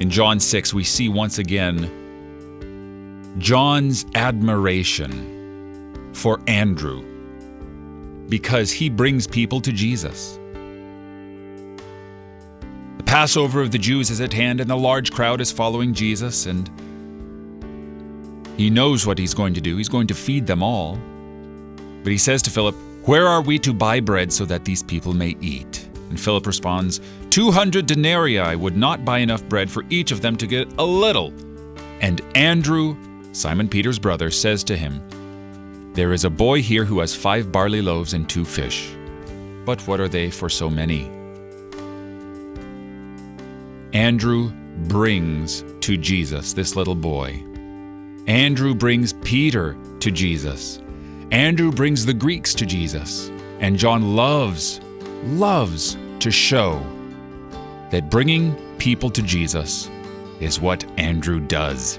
In John 6, we see once again John's admiration for Andrew because he brings people to Jesus. The Passover of the Jews is at hand, and the large crowd is following Jesus, and he knows what he's going to do. He's going to feed them all. But he says to Philip, Where are we to buy bread so that these people may eat? And Philip responds, 200 denarii would not buy enough bread for each of them to get a little. And Andrew, Simon Peter's brother, says to him, There is a boy here who has five barley loaves and two fish. But what are they for so many? Andrew brings to Jesus this little boy. Andrew brings Peter to Jesus. Andrew brings the Greeks to Jesus. And John loves, loves to show that bringing people to Jesus is what Andrew does.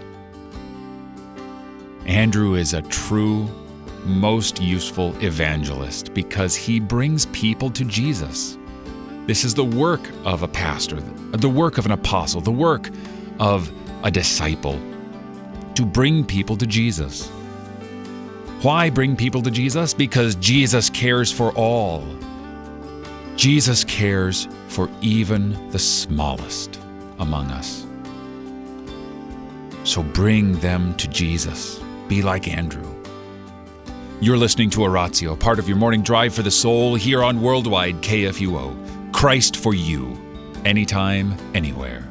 Andrew is a true, most useful evangelist because he brings people to Jesus. This is the work of a pastor, the work of an apostle, the work of a disciple to bring people to Jesus. Why bring people to Jesus? Because Jesus cares for all. Jesus cares for even the smallest among us. So bring them to Jesus. Be like Andrew. You're listening to Oratio, part of your morning drive for the soul here on Worldwide KFUO. Christ for you, anytime, anywhere.